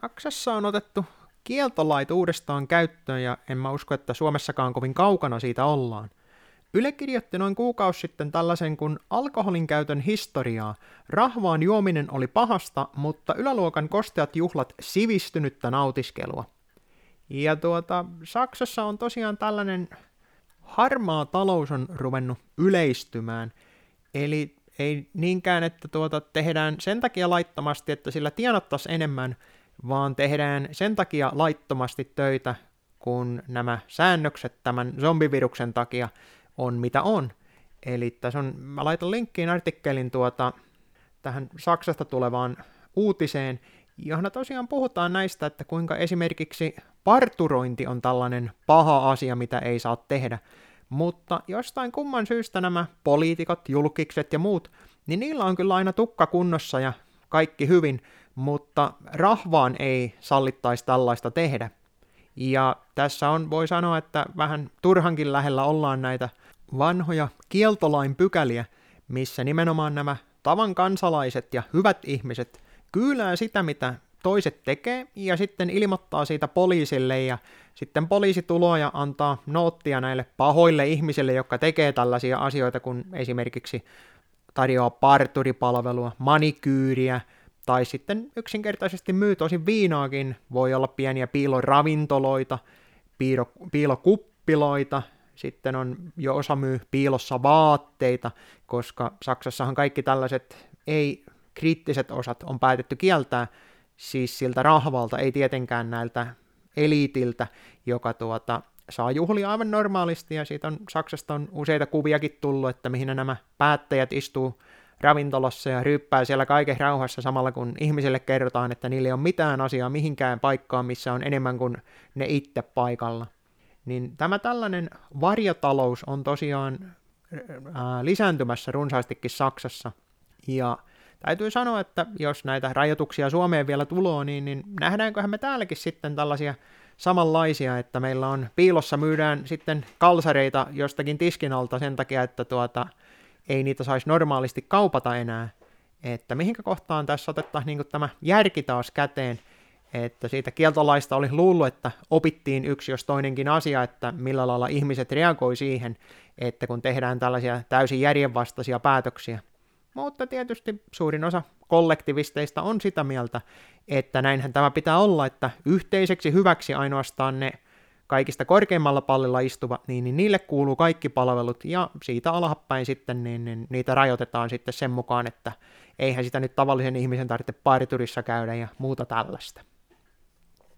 Saksassa on otettu kieltolait uudestaan käyttöön ja en mä usko, että Suomessakaan kovin kaukana siitä ollaan. Yle kirjoitti noin kuukausi sitten tällaisen kuin alkoholin käytön historiaa. Rahvaan juominen oli pahasta, mutta yläluokan kosteat juhlat sivistynyttä nautiskelua. Ja tuota, Saksassa on tosiaan tällainen harmaa talous on ruvennut yleistymään. Eli ei niinkään, että tuota tehdään sen takia laittomasti, että sillä tienattaisiin enemmän, vaan tehdään sen takia laittomasti töitä, kun nämä säännökset tämän zombiviruksen takia on mitä on. Eli tässä on, mä laitan linkkiin artikkelin tuota, tähän Saksasta tulevaan uutiseen, johon tosiaan puhutaan näistä, että kuinka esimerkiksi parturointi on tällainen paha asia, mitä ei saa tehdä. Mutta jostain kumman syystä nämä poliitikot, julkikset ja muut, niin niillä on kyllä aina tukka kunnossa ja kaikki hyvin, mutta rahvaan ei sallittaisi tällaista tehdä. Ja tässä on, voi sanoa, että vähän turhankin lähellä ollaan näitä vanhoja kieltolain pykäliä, missä nimenomaan nämä tavan kansalaiset ja hyvät ihmiset kyylää sitä, mitä toiset tekee, ja sitten ilmoittaa siitä poliisille, ja sitten poliisi tuloa ja antaa noottia näille pahoille ihmisille, jotka tekee tällaisia asioita, kun esimerkiksi tarjoaa parturipalvelua, manikyyriä, tai sitten yksinkertaisesti myy tosi viinaakin, voi olla pieniä piiloravintoloita, piilo, piilokuppiloita, sitten on jo osa myy piilossa vaatteita, koska Saksassahan kaikki tällaiset ei-kriittiset osat on päätetty kieltää, siis siltä rahvalta, ei tietenkään näiltä eliitiltä, joka tuota, saa juhlia aivan normaalisti, ja siitä on Saksasta on useita kuviakin tullut, että mihin nämä päättäjät istuu ravintolassa ja ryyppää siellä kaiken rauhassa samalla kun ihmisille kerrotaan, että niillä ei ole mitään asiaa mihinkään paikkaan, missä on enemmän kuin ne itse paikalla. Niin tämä tällainen varjotalous on tosiaan ää, lisääntymässä runsaastikin Saksassa. Ja täytyy sanoa, että jos näitä rajoituksia Suomeen vielä tuloa, niin, niin nähdäänköhän me täälläkin sitten tällaisia samanlaisia, että meillä on piilossa myydään sitten kalsareita jostakin tiskin alta sen takia, että tuota, ei niitä saisi normaalisti kaupata enää. Että mihinkä kohtaan tässä otettaisiin niin tämä järki taas käteen, että siitä kieltolaista oli luullut, että opittiin yksi jos toinenkin asia, että millä lailla ihmiset reagoi siihen, että kun tehdään tällaisia täysin järjenvastaisia päätöksiä. Mutta tietysti suurin osa kollektivisteista on sitä mieltä, että näinhän tämä pitää olla, että yhteiseksi hyväksi ainoastaan ne kaikista korkeimmalla pallilla istuvat, niin, niin niille kuuluu kaikki palvelut, ja siitä alhapäin sitten niin, niin niitä rajoitetaan sitten sen mukaan, että eihän sitä nyt tavallisen ihmisen tarvitse pariturissa käydä ja muuta tällaista.